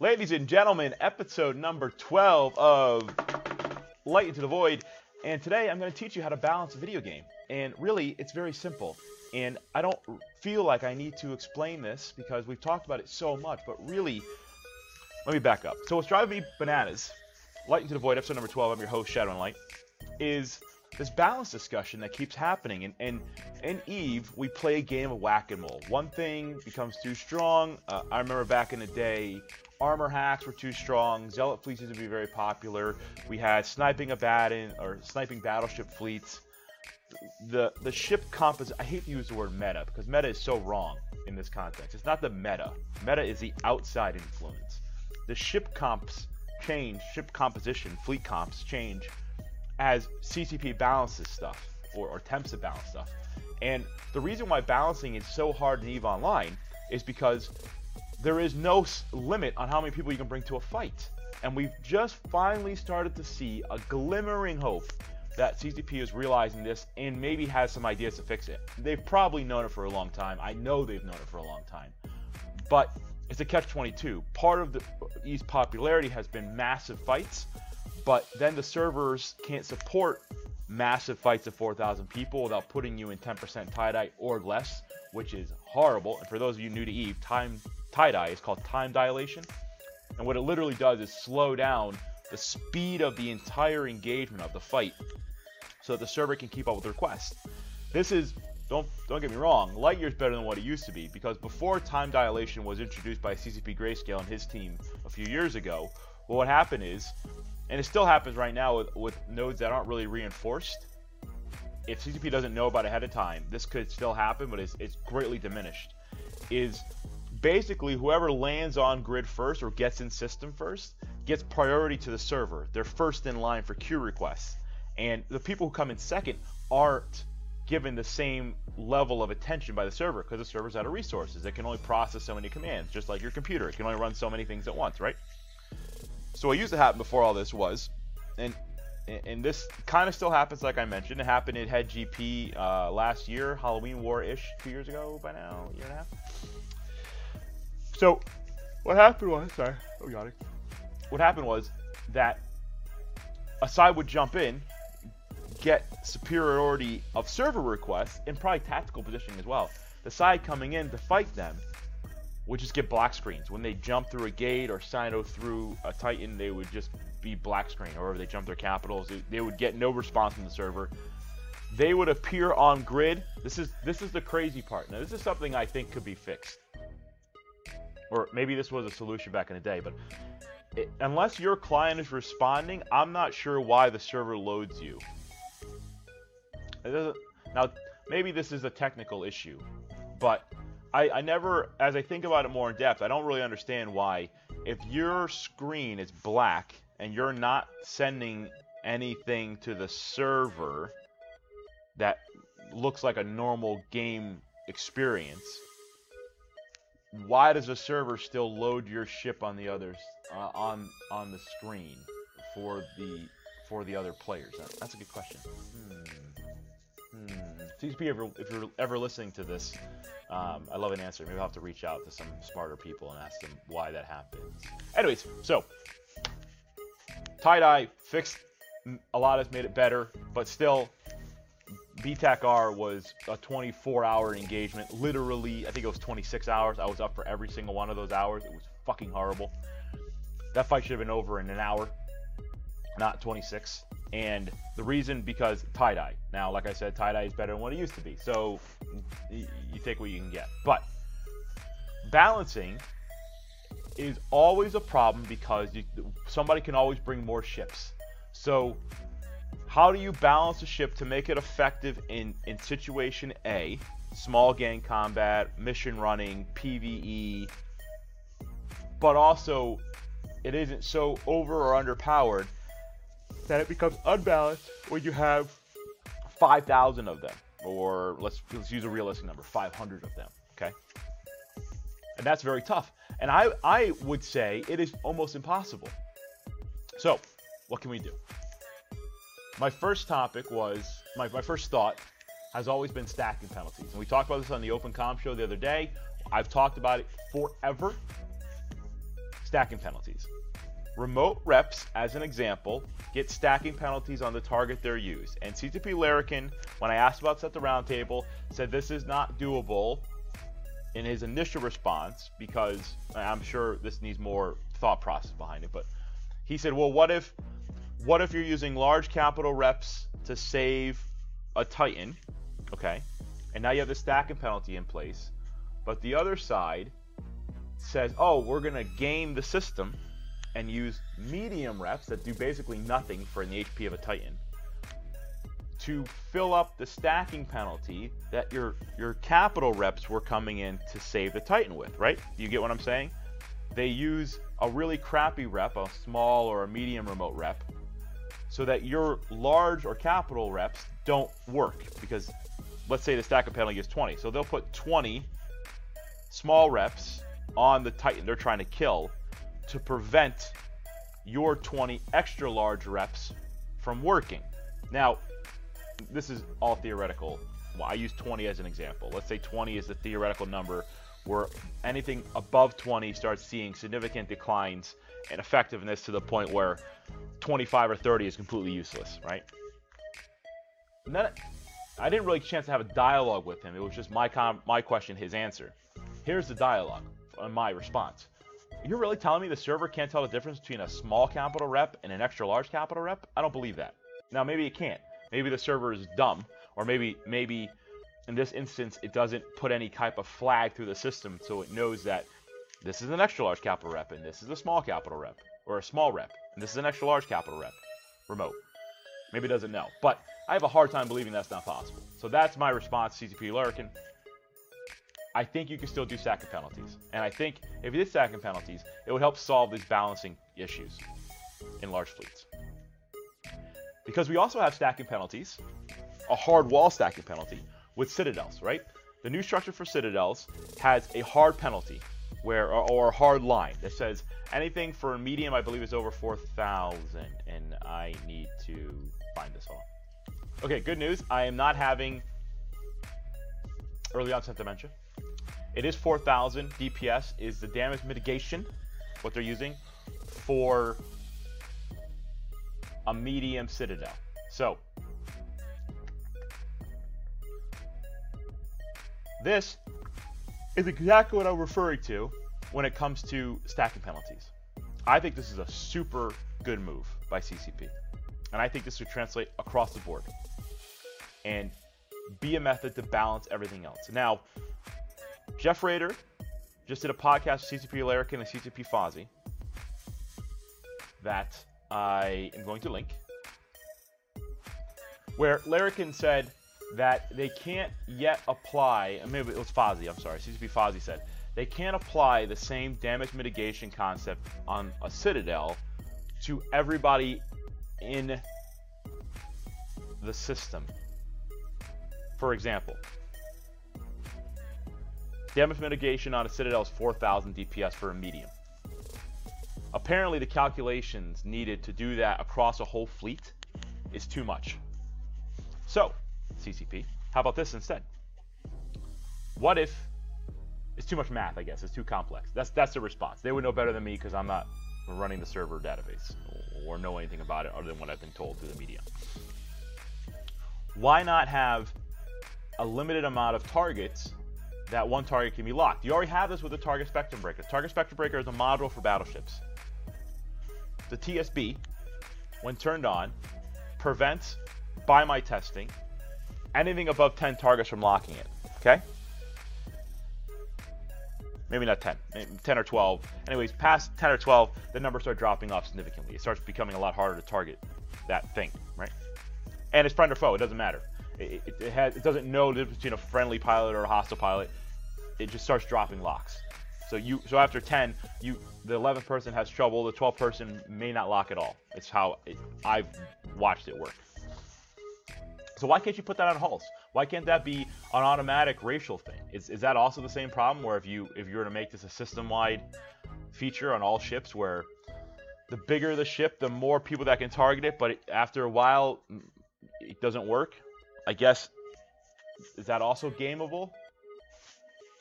Ladies and gentlemen, episode number 12 of Light into the Void. And today I'm going to teach you how to balance a video game. And really, it's very simple. And I don't feel like I need to explain this because we've talked about it so much, but really, let me back up. So what's driving me bananas, Light into the Void, episode number 12, I'm your host, Shadow and Light, is this balance discussion that keeps happening. And, and in Eve, we play a game of whack-a-mole. One thing becomes too strong. Uh, I remember back in the day, armor HACs were too strong. Zealot fleets used to be very popular. We had sniping Abaddon or sniping battleship fleets. The the ship composition. I hate to use the word meta because meta is so wrong in this context. It's not the meta. Meta is the outside influence. The ship comps change. Ship composition, fleet comps change as CCP balances stuff or, or attempts to balance stuff. And the reason why balancing is so hard in EVE Online is because there is no limit on how many people you can bring to a fight. And we've just finally started to see a glimmering hope that CCP is realizing this and maybe has some ideas to fix it. They've probably known it for a long time. I know they've known it for a long time. But it's a catch 22. Part of the EVE's popularity has been massive fights, but then the servers can't support massive fights of 4,000 people without putting you in 10% TiDi or less, which is horrible. And for those of you new to EVE, time TiDi is called time dilation. And what it literally does is slow down the speed of the entire engagement of the fight so that the server can keep up with the requests. This is don't don't get me wrong, light years better than what it used to be because before time dilation was introduced by CCP Grayscale and his team a few years ago, well, what happened is and it still happens right now with, with nodes that aren't really reinforced. If CCP doesn't know about ahead of time, this could still happen, but it's, it's greatly diminished. Is basically whoever lands on grid first or gets in system first gets priority to the server. They're first in line for queue requests. And the people who come in second aren't given the same level of attention by the server because the server's out of resources. It can only process so many commands, just like your computer. It can only run so many things at once, right? So what used to happen before all this was, and and this kind of still happens, like I mentioned. It happened in HED-GP uh, last year, Halloween War-ish, two years ago by now, year and a half. So what happened was, sorry, oh. What happened was that a side would jump in, get superiority of server requests, and probably tactical positioning as well. The side coming in to fight them would just get black screens. When they jump through a gate or cyno through a Titan, they would just be black screen. Or if they jump their capitals, they, they would get no response from the server. They would appear on grid. This is this is the crazy part. Now this is something I think could be fixed. Or maybe this was a solution back in the day, but it, unless your client is responding, I'm not sure why the server loads you. Now, maybe this is a technical issue, but I, I never, as I think about it more in depth, I don't really understand why, if your screen is black and you're not sending anything to the server that looks like a normal game experience, why does the server still load your ship on the others uh, on on the screen for the for the other players? That's a good question. Hmm. Hmm. CCP, if you're ever listening to this, um, I love an answer. Maybe I'll have to reach out to some smarter people and ask them why that happens. Anyways, so TiDi fixed a lot has made it better, but still R was a 24-hour engagement. Literally, I think it was 26 hours. I was up for every single one of those hours. It was fucking horrible. That fight should have been over in an hour, not 26. And the reason because TiDi. Now, like I said, TiDi is better than what it used to be. So you take what you can get. But balancing is always a problem because you, somebody can always bring more ships. So how do you balance a ship to make it effective in, in situation A, small gang combat, mission running, PvE, but also it isn't so over or underpowered that it becomes unbalanced when you have 5,000 of them, or let's, let's use a realistic number, 500 of them, okay? And that's very tough. And I, I would say it is almost impossible. So, what can we do? My first topic was, my, my first thought has always been stacking penalties. And we talked about this on the Open Com show the other day. I've talked about it forever stacking penalties. Remote reps, as an example, get stacking penalties on the target they're used. And CCP Larrikin, when I asked about Set the Roundtable, said this is not doable in his initial response because I'm sure this needs more thought process behind it. But he said, well, what if what if you're using large capital reps to save a Titan, okay? And now you have the stacking penalty in place, but the other side says, oh, we're gonna game the system and use medium reps that do basically nothing for the HP of a Titan to fill up the stacking penalty that your your capital reps were coming in to save the Titan with, right? You get what I'm saying? They use a really crappy rep, a small or a medium remote rep, so that your large or capital reps don't work because let's say the stack of penalty is 20. So they'll put 20 small reps on the Titan they're trying to kill to prevent your 20 extra large reps from working. Now, this is all theoretical. Well, I use 20 as an example. Let's say 20 is the theoretical number where anything above 20 starts seeing significant declines in effectiveness to the point where 25 or 30 is completely useless, right? And then I didn't really chance to have a dialogue with him. It was just my my question, his answer. Here's the dialogue and my response. You're really telling me the server can't tell the difference between a small capital rep and an extra large capital rep? I don't believe that. Now maybe it can't. Maybe the server is dumb, or maybe maybe in this instance it doesn't put any type of flag through the system so it knows that this is an extra large capital rep and this is a small capital rep or a small rep and this is an extra large capital rep remote. Maybe it doesn't know, but I have a hard time believing that's not possible. So that's my response, CCP Larrikin. I think you can still do stacking penalties. And I think if you did stacking penalties, it would help solve these balancing issues in large fleets. Because we also have stacking penalties, a hard wall stacking penalty with citadels, right? The new structure for citadels has a hard penalty where or, a hard line that says anything for medium I believe is over 4,000 and I need to find this all. Okay, good news. I am not having early onset dementia. It is 4,000 DPS is the damage mitigation, what they're using for a medium citadel. So, this is exactly what I'm referring to when it comes to stacking penalties. I think this is a super good move by CCP. And I think this would translate across the board and be a method to balance everything else. Now, Jeffraider just did a podcast with CCP Larrikin and CCP Fozzie that I am going to link, where Larrikin said that they can't yet apply, maybe it was Fozzie, I'm sorry, CCP Fozzie said, they can't apply the same damage mitigation concept on a Citadel to everybody in the system. For example, damage mitigation on a Citadel is 4,000 DPS for a medium. Apparently, the calculations needed to do that across a whole fleet is too much. So, CCP, how about this instead? What if it's too much math? I guess it's too complex. That's that's the response. They would know better than me because I'm not running the server database or know anything about it other than what I've been told through the media. Why not have a limited amount of targets that one target can be locked? You already have this with the Target Spectrum Breaker. The Target Spectrum Breaker is a module for battleships the TSB, when turned on, prevents, by my testing, anything above 10 targets from locking it. Okay? Maybe not 10, 10 or 12. Anyways, past 10 or 12, the numbers start dropping off significantly. It starts becoming a lot harder to target that thing, right? And it's friend or foe, it doesn't matter. It, it, it, has, it doesn't know the difference between a friendly pilot or a hostile pilot. It just starts dropping locks. So you so after 10, you the 11th person has trouble. The 12th person may not lock at all. It's how it, I've watched it work. So why can't you put that on hulls? Why can't that be an automatic racial thing? Is, is that also the same problem where if you if you were to make this a system-wide feature on all ships where the bigger the ship, the more people that can target it, but after a while mm, it doesn't work? I guess is that also gameable?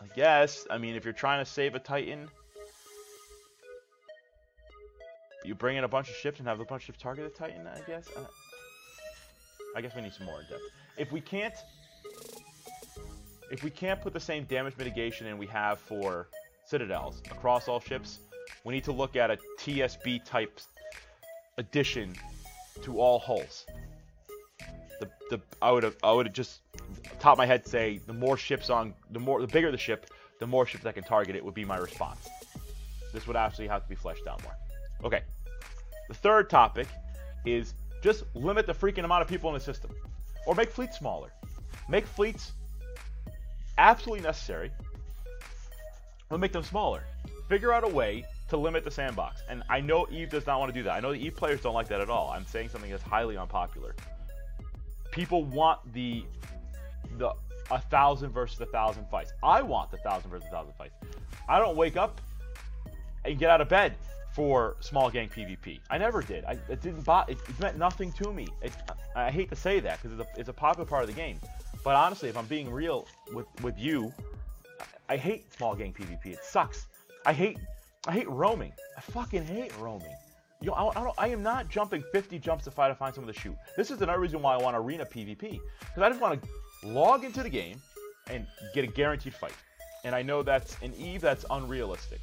I guess. I mean, if you're trying to save a Titan, you bring in a bunch of ships and have a bunch of ships target the Titan, I guess? I guess we need some more in depth. If we can't... If we can't put the same damage mitigation in we have for Citadels across all ships, we need to look at a TSB type addition to all hulls. The, the I would I would just top of my head say the more ships on the more the bigger the ship, the more ships that can target it would be my response. This would actually have to be fleshed out more. Okay. The third topic is just limit the freaking amount of people in the system. Or make fleets smaller. Make fleets absolutely necessary, but make them smaller. Figure out a way to limit the sandbox. And I know Eve does not want to do that. I know the Eve players don't like that at all. I'm saying something that's highly unpopular. People want the the a thousand versus a thousand fights. I want the thousand versus a thousand fights. I don't wake up and get out of bed for small gang PvP. I never did. I it didn't bot. It, it, meant nothing to me. It, I hate to say that because it's a, it's a popular part of the game. But honestly, if I'm being real with with you, I, I hate small gang PvP. It sucks. I hate I hate roaming. I fucking hate roaming. You know, I, I, I, am not jumping 50 jumps to fight to find someone to shoot. This is another reason why I want arena PvP because I just want to log into the game and get a guaranteed fight. And I know that's in Eve that's unrealistic.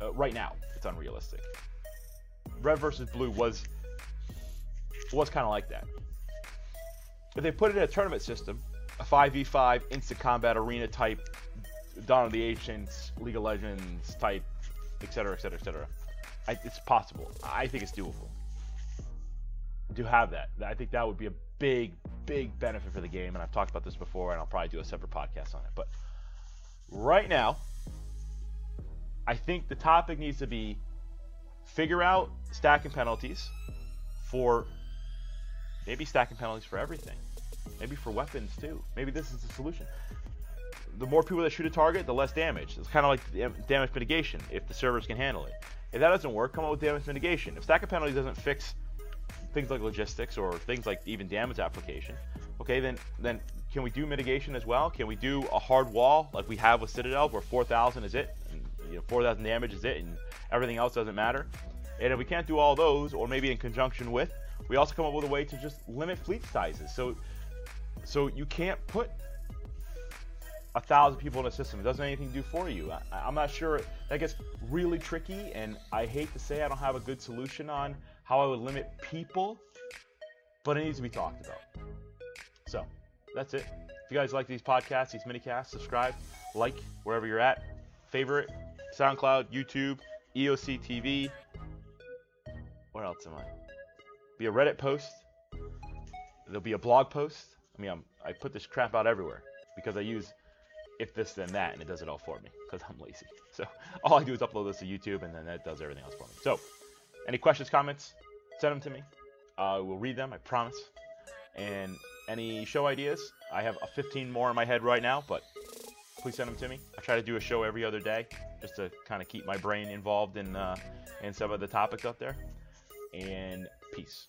Uh, right now, it's unrealistic. Red versus Blue was was kind of like that. If they put it in a tournament system, a 5v5 instant combat arena type, Dawn of the Ancients, League of Legends type, etc., etc., etc. It's possible. I think it's doable to have that. I think that would be a big, big benefit for the game. And I've talked about this before, and I'll probably do a separate podcast on it. But right now, I think the topic needs to be figure out stacking penalties for maybe stacking penalties for everything. Maybe for weapons too. Maybe this is the solution. The more people that shoot a target, the less damage. It's kind of like damage mitigation if the servers can handle it. If that doesn't work, come up with damage mitigation. If stacking penalties doesn't fix things like logistics or things like even damage application, okay, then then can we do mitigation as well? Can we do a hard wall like we have with Citadel where 4,000 is it? You know, 4,000 damage is it and everything else doesn't matter? And if we can't do all those, or maybe in conjunction with, we also come up with a way to just limit fleet sizes. So, so you can't put a thousand people in a system. It doesn't anything do for you. I, I'm not sure. That gets really tricky, and I hate to say I don't have a good solution on how I would limit people, but it needs to be talked about. So, that's it. If you guys like these podcasts, these mini casts, subscribe, like wherever you're at, favorite, SoundCloud, YouTube, EOC TV. Where else am I? Be a Reddit post. There'll be a blog post. I mean, I'm, I put this crap out everywhere because I use if this then that and it does it all for me because I'm lazy. So all I do is upload this to YouTube and then that does everything else for me. So any questions, comments, send them to me. I will read them, I promise. And any show ideas, I have a 15 more in my head right now, but please send them to me. I try to do a show every other day just to kind of keep my brain involved in uh, in some of the topics up there. And peace.